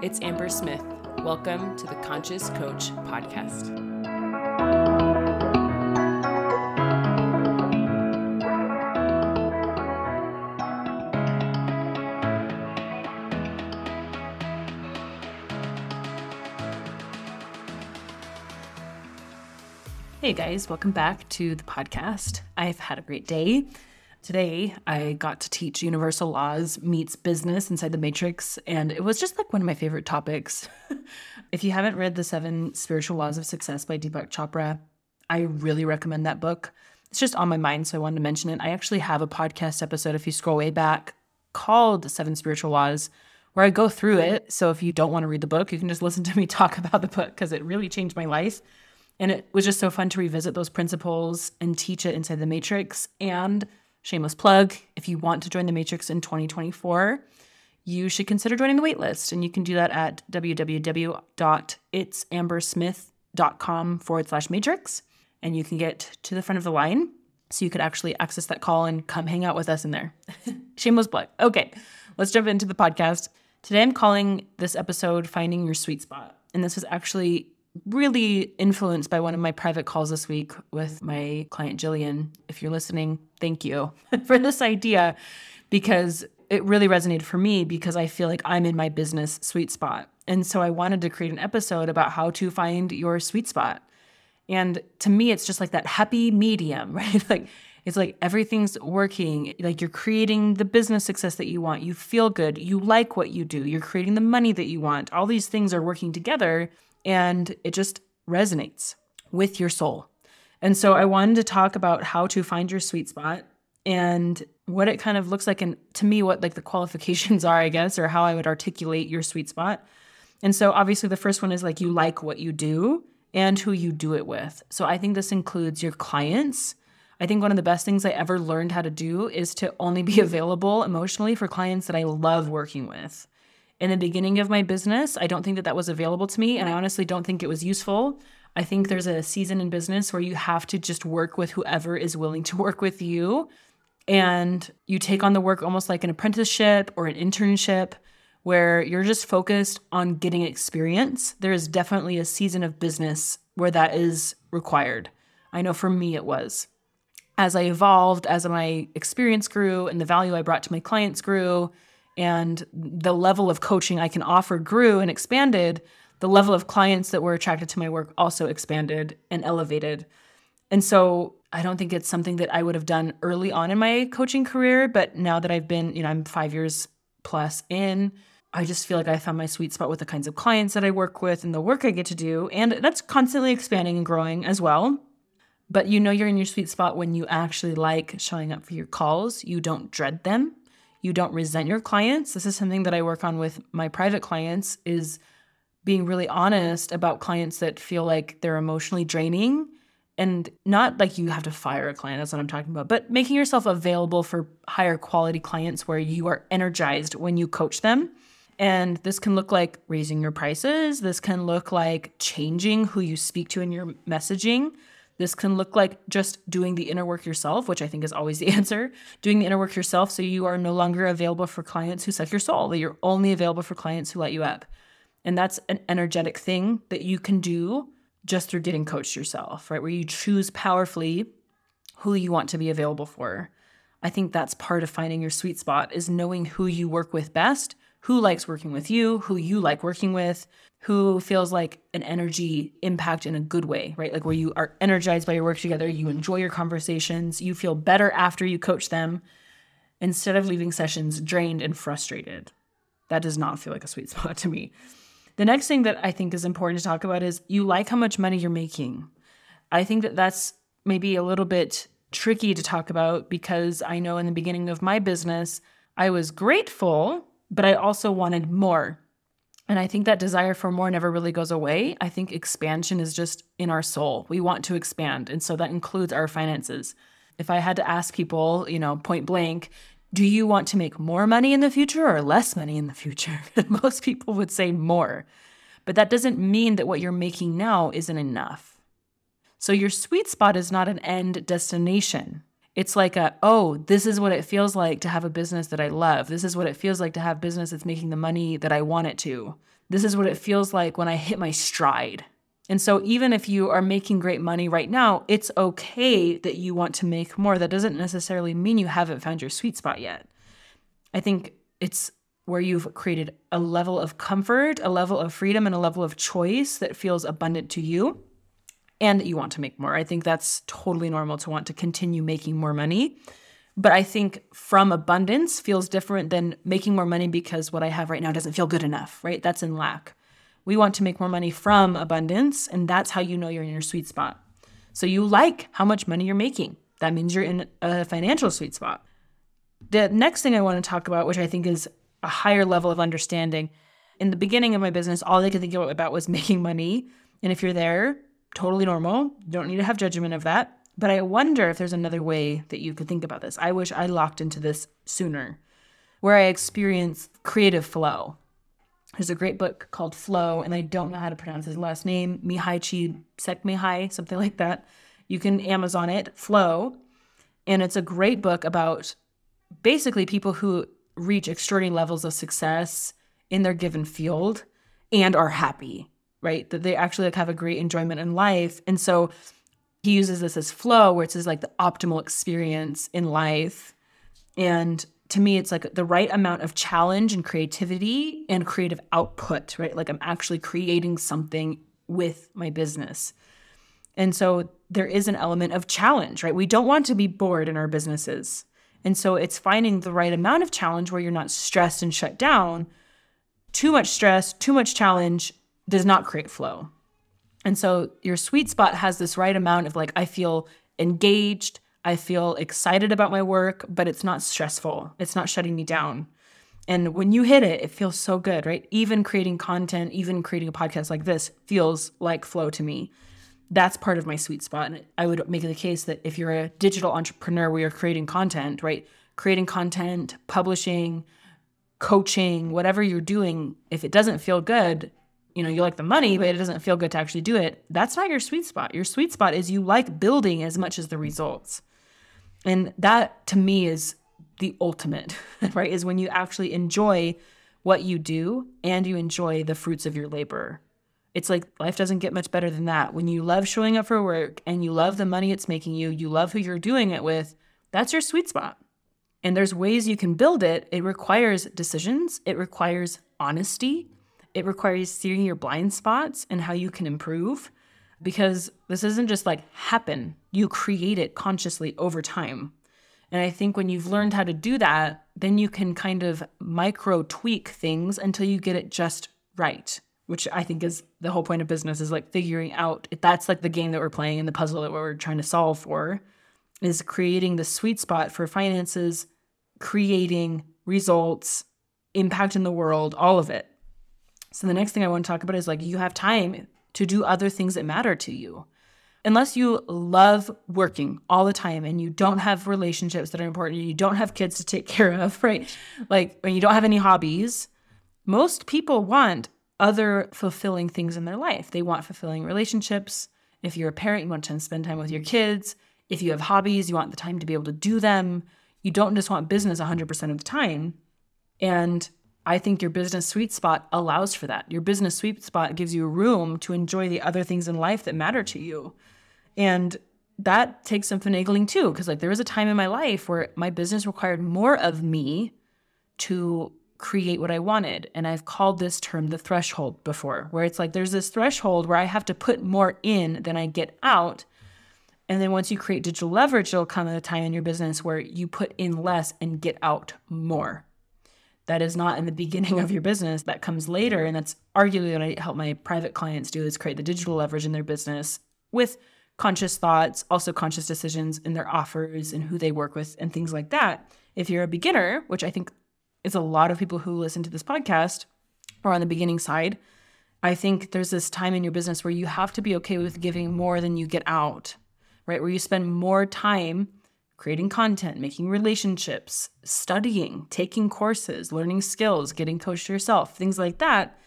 It's Amber Smith. Welcome to the Conscious Coach Podcast. Hey guys, welcome back to the podcast. I've had a great day. Today, I got to teach Universal Laws meets business inside the Matrix, and it was just like one of my favorite topics. if you haven't read The Seven Spiritual Laws of Success by Deepak Chopra, I really recommend that book. It's just on my mind, so I wanted to mention it. I actually have a podcast episode, if you scroll way back, called Seven Spiritual Laws, where I go through it. So if you don't want to read the book, you can just listen to me talk about the book because it really changed my life. And it was just so fun to revisit those principles and teach it inside the Matrix and Shameless plug if you want to join the Matrix in 2024, you should consider joining the waitlist. And you can do that at www.itsambersmith.com forward slash matrix. And you can get to the front of the line so you could actually access that call and come hang out with us in there. Shameless plug. Okay, let's jump into the podcast. Today I'm calling this episode Finding Your Sweet Spot. And this is actually really influenced by one of my private calls this week with my client Jillian. If you're listening, thank you for this idea because it really resonated for me because I feel like I'm in my business sweet spot. And so I wanted to create an episode about how to find your sweet spot. And to me, it's just like that happy medium, right? Like it's like everything's working. Like you're creating the business success that you want. You feel good. You like what you do. You're creating the money that you want. All these things are working together and it just resonates with your soul. And so I wanted to talk about how to find your sweet spot and what it kind of looks like and to me what like the qualifications are, I guess, or how I would articulate your sweet spot. And so obviously the first one is like you like what you do and who you do it with. So I think this includes your clients. I think one of the best things I ever learned how to do is to only be available emotionally for clients that I love working with in the beginning of my business, I don't think that that was available to me. And I mm-hmm. honestly don't think it was useful. I think there's a season in business where you have to just work with whoever is willing to work with you. And you take on the work almost like an apprenticeship or an internship where you're just focused on getting experience. There is definitely a season of business where that is required. I know for me it was. As I evolved, as my experience grew and the value I brought to my clients grew, and the level of coaching I can offer grew and expanded, the level of clients that were attracted to my work also expanded and elevated. And so I don't think it's something that I would have done early on in my coaching career, but now that I've been, you know, I'm 5 years plus in, I just feel like I found my sweet spot with the kinds of clients that I work with and the work I get to do, and that's constantly expanding and growing as well. But you know you're in your sweet spot when you actually like showing up for your calls, you don't dread them you don't resent your clients. This is something that I work on with my private clients is being really honest about clients that feel like they're emotionally draining and not like you have to fire a client that's what i'm talking about but making yourself available for higher quality clients where you are energized when you coach them. And this can look like raising your prices. This can look like changing who you speak to in your messaging this can look like just doing the inner work yourself, which I think is always the answer. Doing the inner work yourself so you are no longer available for clients who suck your soul, that you're only available for clients who light you up. And that's an energetic thing that you can do just through getting coached yourself, right? Where you choose powerfully who you want to be available for. I think that's part of finding your sweet spot is knowing who you work with best, who likes working with you, who you like working with, who feels like an energy impact in a good way, right? Like where you are energized by your work together, you enjoy your conversations, you feel better after you coach them instead of leaving sessions drained and frustrated. That does not feel like a sweet spot to me. The next thing that I think is important to talk about is you like how much money you're making. I think that that's maybe a little bit tricky to talk about because I know in the beginning of my business, I was grateful, but I also wanted more and I think that desire for more never really goes away. I think expansion is just in our soul. We want to expand. And so that includes our finances. If I had to ask people, you know, point blank, do you want to make more money in the future or less money in the future? Most people would say more. But that doesn't mean that what you're making now isn't enough. So your sweet spot is not an end destination. It's like a, oh, this is what it feels like to have a business that I love. This is what it feels like to have business that's making the money that I want it to. This is what it feels like when I hit my stride. And so, even if you are making great money right now, it's okay that you want to make more. That doesn't necessarily mean you haven't found your sweet spot yet. I think it's where you've created a level of comfort, a level of freedom, and a level of choice that feels abundant to you and that you want to make more. I think that's totally normal to want to continue making more money. But I think from abundance feels different than making more money because what I have right now doesn't feel good enough, right? That's in lack. We want to make more money from abundance, and that's how you know you're in your sweet spot. So you like how much money you're making. That means you're in a financial sweet spot. The next thing I want to talk about, which I think is a higher level of understanding, in the beginning of my business, all I could think about was making money. And if you're there, totally normal. You don't need to have judgment of that. But I wonder if there's another way that you could think about this. I wish I locked into this sooner, where I experience creative flow. There's a great book called Flow, and I don't know how to pronounce his last name, Mihai Csikszentmihalyi, something like that. You can Amazon it, Flow. And it's a great book about basically people who reach extraordinary levels of success in their given field and are happy, right? That they actually like have a great enjoyment in life. And so he uses this as flow, where it's like the optimal experience in life. And to me, it's like the right amount of challenge and creativity and creative output, right? Like I'm actually creating something with my business. And so there is an element of challenge, right? We don't want to be bored in our businesses. And so it's finding the right amount of challenge where you're not stressed and shut down. Too much stress, too much challenge does not create flow. And so your sweet spot has this right amount of like, I feel engaged, I feel excited about my work, but it's not stressful, it's not shutting me down. And when you hit it, it feels so good, right? Even creating content, even creating a podcast like this feels like flow to me. That's part of my sweet spot. And I would make the case that if you're a digital entrepreneur where you're creating content, right? Creating content, publishing, coaching, whatever you're doing, if it doesn't feel good, you know, you like the money, but it doesn't feel good to actually do it, that's not your sweet spot. Your sweet spot is you like building as much as the results. And that to me is the ultimate, right? Is when you actually enjoy what you do and you enjoy the fruits of your labor. It's like life doesn't get much better than that. When you love showing up for work and you love the money it's making you, you love who you're doing it with, that's your sweet spot. And there's ways you can build it. It requires decisions, it requires honesty, it requires seeing your blind spots and how you can improve because this isn't just like happen. You create it consciously over time. And I think when you've learned how to do that, then you can kind of micro tweak things until you get it just right, which I think is the whole point of business is like figuring out if that's like the game that we're playing and the puzzle that we're trying to solve for is creating the sweet spot for finances, creating results, impact in the world, all of it. So the next thing I want to talk about is like you have time to do other things that matter to you. Unless you love working all the time and you don't have relationships that are important, you don't have kids to take care of, right? Like when you don't have any hobbies, most people want other fulfilling things in their life. They want fulfilling relationships. If you're a parent, you want to spend time with your kids. If you have hobbies, you want the time to be able to do them. You don't just want business 100% of the time. And I think your business sweet spot allows for that. Your business sweet spot gives you room to enjoy the other things in life that matter to you. And that takes some finagling too, because like there was a time in my life where my business required more of me to create what I wanted. And I've called this term the threshold before, where it's like there's this threshold where I have to put more in than I get out. And then once you create digital leverage, it'll come at a time in your business where you put in less and get out more that is not in the beginning of your business that comes later. And that's arguably what i help my private clients do is create the digital leverage in their business with conscious thoughts also conscious decisions in their offers and who they work with and things like that. If you're a beginner which i think is a lot of people who listen to this podcast are on the beginning side i think there's this time in your business where you have to be okay with giving more than you get out right? Where you spend more time creating content, making relationships, studying, taking courses, learning skills, getting coached yourself, things like that,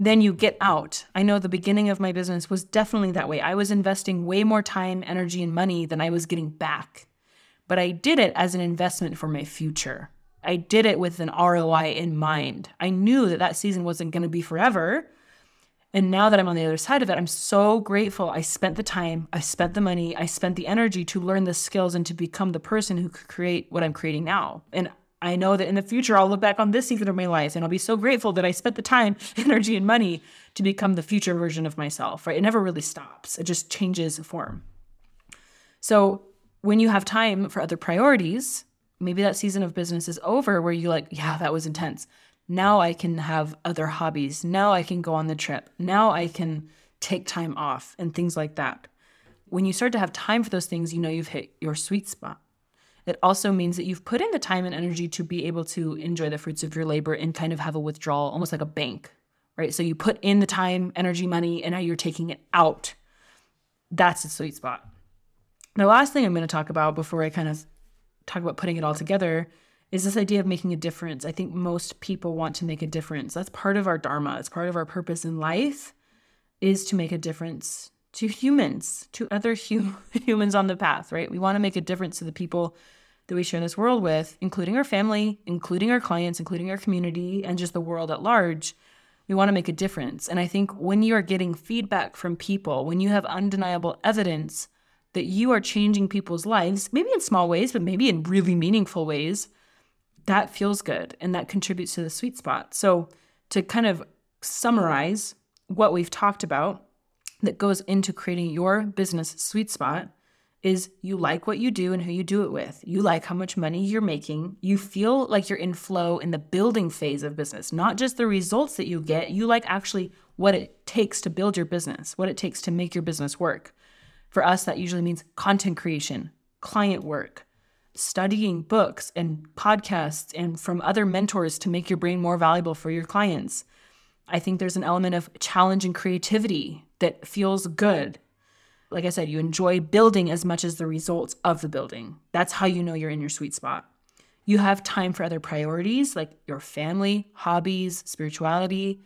then you get out. I know the beginning of my business was definitely that way. I was investing way more time, energy, and money than I was getting back. But I did it as an investment for my future. I did it with an ROI in mind. I knew that that season wasn't going to be forever. And now that I'm on the other side of it, I'm so grateful. I spent the time, I spent the money, I spent the energy to learn the skills and to become the person who could create what I'm creating now. And I know that in the future, I'll look back on this season of my life and I'll be so grateful that I spent the time, energy, and money to become the future version of myself, right? It never really stops, it just changes form. So when you have time for other priorities, maybe that season of business is over where you're like, yeah, that was intense. Now I can have other hobbies. Now I can go on the trip. Now I can take time off and things like that. When you start to have time for those things, you know you've hit your sweet spot. It also means that you've put in the time and energy to be able to enjoy the fruits of your labor and kind of have a withdrawal, almost like a bank, right? So you put in the time, energy, money, and now you're taking it out. That's the sweet spot. The last thing I'm going to talk about before I kind of talk about putting it all together is this idea of making a difference. I think most people want to make a difference. That's part of our dharma. It's part of our purpose in life is to make a difference to humans, to other hum- humans on the path, right? We want to make a difference to the people that we share this world with, including our family, including our clients, including our community, and just the world at large. We want to make a difference. And I think when you are getting feedback from people, when you have undeniable evidence that you are changing people's lives, maybe in small ways, but maybe in really meaningful ways, that feels good and that contributes to the sweet spot. So, to kind of summarize what we've talked about that goes into creating your business sweet spot is you like what you do and who you do it with. You like how much money you're making. You feel like you're in flow in the building phase of business, not just the results that you get. You like actually what it takes to build your business, what it takes to make your business work. For us, that usually means content creation, client work, studying books and podcasts and from other mentors to make your brain more valuable for your clients. I think there's an element of challenge and creativity that feels good. Like I said, you enjoy building as much as the results of the building. That's how you know you're in your sweet spot. You have time for other priorities like your family, hobbies, spirituality,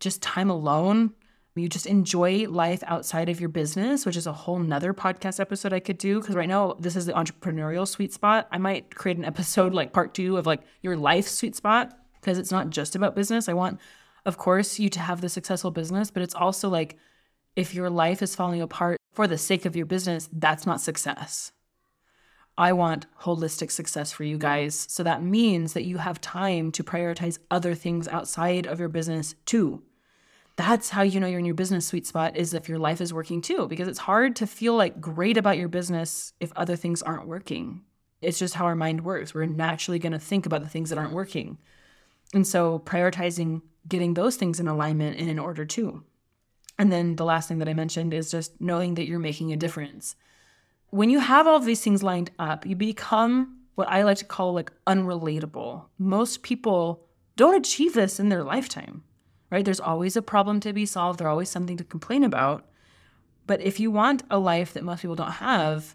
just time alone you just enjoy life outside of your business, which is a whole nother podcast episode I could do. Because right now, this is the entrepreneurial sweet spot. I might create an episode like part two of like your life sweet spot because it's not just about business. I want, of course, you to have the successful business, but it's also like if your life is falling apart for the sake of your business, that's not success. I want holistic success for you guys. So that means that you have time to prioritize other things outside of your business too that's how you know you're in your business sweet spot is if your life is working too because it's hard to feel like great about your business if other things aren't working. It's just how our mind works. We're naturally going to think about the things that aren't working. And so prioritizing getting those things in alignment and in order too. And then the last thing that i mentioned is just knowing that you're making a difference. When you have all these things lined up you become what i like to call like unrelatable. Most people don't achieve this in their lifetime right? There's always a problem to be solved, there's always something to complain about. But if you want a life that most people don't have,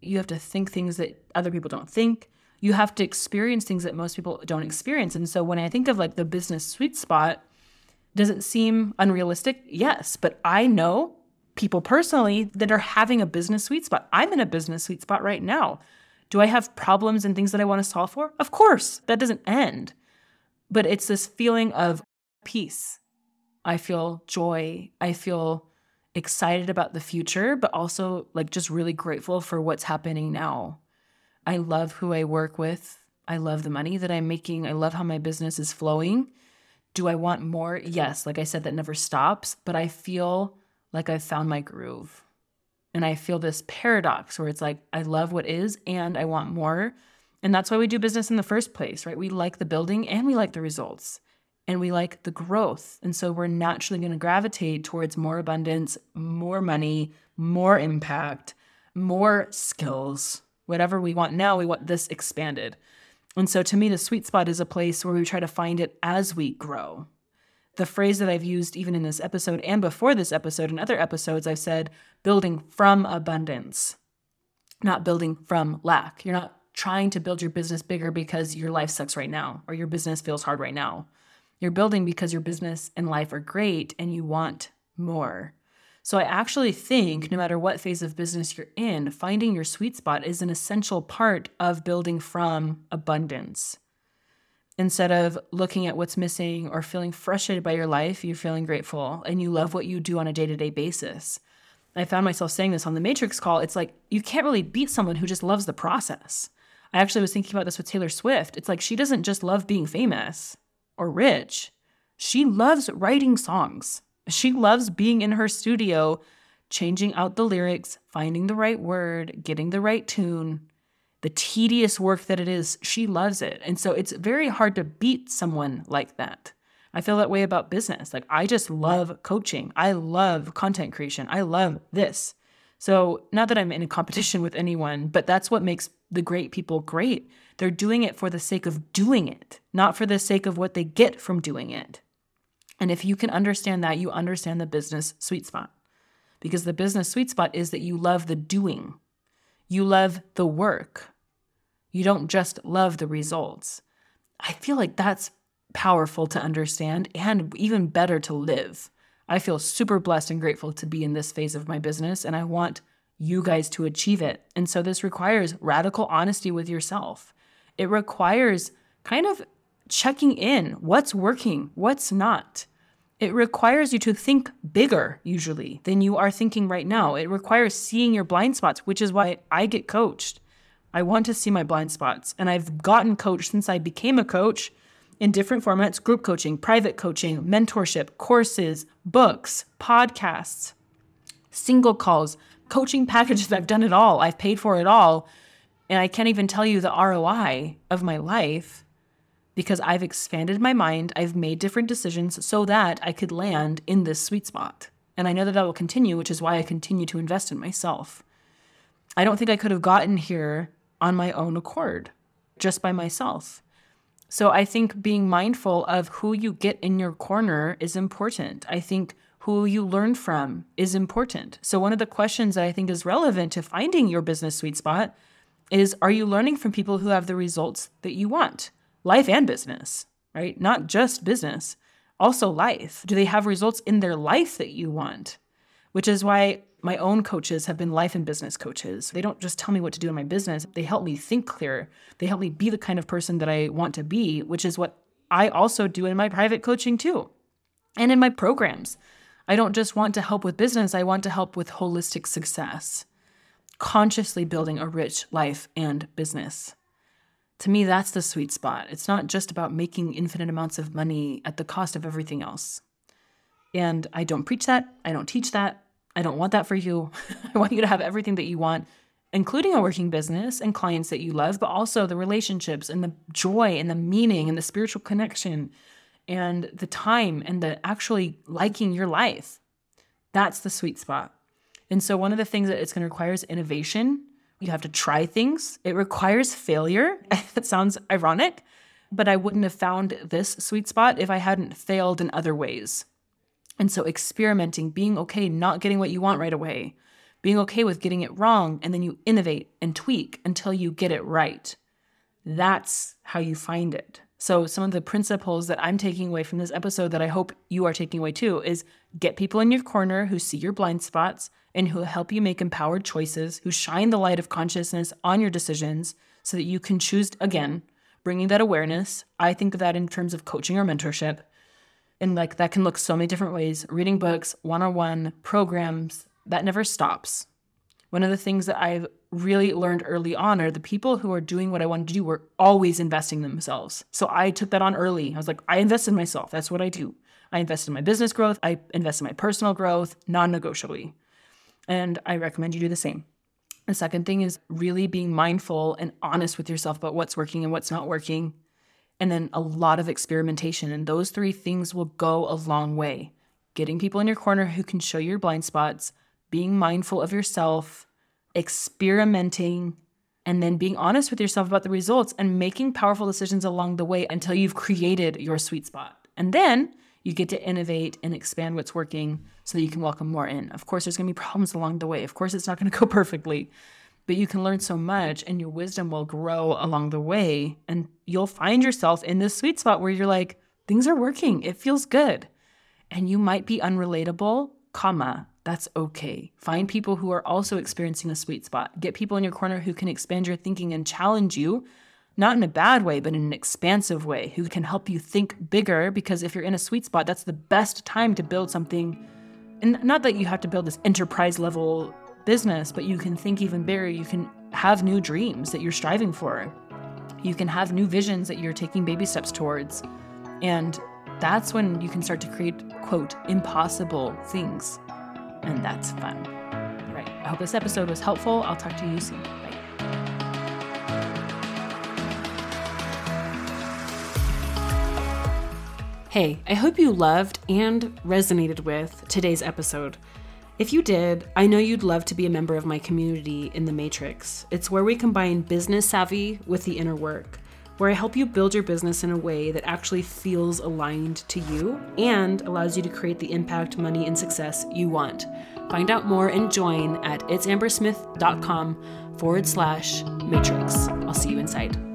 you have to think things that other people don't think. You have to experience things that most people don't experience. And so when I think of like the business sweet spot, does it seem unrealistic? Yes, but I know people personally that are having a business sweet spot. I'm in a business sweet spot right now. Do I have problems and things that I want to solve for? Of course, that doesn't end. But it's this feeling of peace. I feel joy. I feel excited about the future, but also like just really grateful for what's happening now. I love who I work with. I love the money that I'm making. I love how my business is flowing. Do I want more? Yes. Like I said, that never stops, but I feel like I've found my groove. And I feel this paradox where it's like, I love what is and I want more. And that's why we do business in the first place, right? We like the building and we like the results and we like the growth. And so we're naturally going to gravitate towards more abundance, more money, more impact, more skills, whatever we want now, we want this expanded. And so to me, the sweet spot is a place where we try to find it as we grow. The phrase that I've used even in this episode and before this episode and other episodes, I've said building from abundance, not building from lack. You're not trying to build your business bigger because your life sucks right now or your business feels hard right now. You're building because your business and life are great and you want more. So I actually think no matter what phase of business you're in, finding your sweet spot is an essential part of building from abundance. Instead of looking at what's missing or feeling frustrated by your life, you're feeling grateful and you love what you do on a day to day basis. I found myself saying this on the Matrix call. It's like you can't really beat someone who just loves the process. I actually was thinking about this with Taylor Swift. It's like she doesn't just love being famous or rich, she loves writing songs. She loves being in her studio, changing out the lyrics, finding the right word, getting the right tune, the tedious work that it is. She loves it. And so it's very hard to beat someone like that. I feel that way about business. Like, I just love coaching. I love content creation. I love this. So, not that I'm in a competition with anyone, but that's what makes the great people great. They're doing it for the sake of doing it, not for the sake of what they get from doing it. And if you can understand that, you understand the business sweet spot. Because the business sweet spot is that you love the doing, you love the work. You don't just love the results. I feel like that's powerful to understand and even better to live. I feel super blessed and grateful to be in this phase of my business, and I want you guys to achieve it. And so this requires radical honesty with yourself. It requires kind of checking in what's working, what's not. It requires you to think bigger, usually, than you are thinking right now. It requires seeing your blind spots, which is why I get coached. I want to see my blind spots. And I've gotten coached since I became a coach in different formats group coaching, private coaching, mentorship, courses, books, podcasts, single calls, coaching packages. I've done it all. I've paid for it all. And I can't even tell you the ROI of my life because I've expanded my mind. I've made different decisions so that I could land in this sweet spot. And I know that that will continue, which is why I continue to invest in myself. I don't think I could have gotten here on my own accord, just by myself. So I think being mindful of who you get in your corner is important. I think who you learn from is important. So one of the questions that I think is relevant to finding your business sweet spot is are you learning from people who have the results that you want? Life and business, right? Not just business, also life. Do they have results in their life that you want? Which is why my own coaches have been life and business coaches. They don't just tell me what to do in my business, they help me think clear. They help me be the kind of person that I want to be, which is what I also do in my private coaching too and in my programs. I don't just want to help with business, I want to help with holistic success consciously building a rich life and business. To me, that's the sweet spot. It's not just about making infinite amounts of money at the cost of everything else. And I don't preach that. I don't teach that. I don't want that for you. I want you to have everything that you want, including a working business and clients that you love, but also the relationships and the joy and the meaning and the spiritual connection and the time and the actually liking your life. That's the sweet spot. And so, one of the things that it's going to require is innovation. You have to try things. It requires failure. that sounds ironic, but I wouldn't have found this sweet spot if I hadn't failed in other ways. And so, experimenting, being okay, not getting what you want right away, being okay with getting it wrong, and then you innovate and tweak until you get it right. That's how you find it. So, some of the principles that I'm taking away from this episode that I hope you are taking away too is get people in your corner who see your blind spots and who help you make empowered choices, who shine the light of consciousness on your decisions so that you can choose again, bringing that awareness. I think of that in terms of coaching or mentorship. And like that can look so many different ways reading books, one on one programs, that never stops. One of the things that I've really learned early on are the people who are doing what I wanted to do were always investing themselves. So I took that on early. I was like, I invest in myself. That's what I do. I invest in my business growth. I invest in my personal growth non negotiably. And I recommend you do the same. The second thing is really being mindful and honest with yourself about what's working and what's not working. And then a lot of experimentation. And those three things will go a long way. Getting people in your corner who can show your blind spots, being mindful of yourself, experimenting, and then being honest with yourself about the results and making powerful decisions along the way until you've created your sweet spot. And then you get to innovate and expand what's working so that you can welcome more in. Of course, there's going to be problems along the way. Of course, it's not going to go perfectly, but you can learn so much and your wisdom will grow along the way. And you'll find yourself in this sweet spot where you're like, things are working, it feels good. And you might be unrelatable, comma, that's okay. Find people who are also experiencing a sweet spot. Get people in your corner who can expand your thinking and challenge you not in a bad way, but in an expansive way, who can help you think bigger. Because if you're in a sweet spot, that's the best time to build something. And not that you have to build this enterprise level business, but you can think even bigger. You can have new dreams that you're striving for. You can have new visions that you're taking baby steps towards. And that's when you can start to create, quote, impossible things. And that's fun. All right. I hope this episode was helpful. I'll talk to you soon. Bye. Hey, I hope you loved and resonated with today's episode. If you did, I know you'd love to be a member of my community in the Matrix. It's where we combine business savvy with the inner work, where I help you build your business in a way that actually feels aligned to you and allows you to create the impact, money, and success you want. Find out more and join at itsambersmith.com forward slash matrix. I'll see you inside.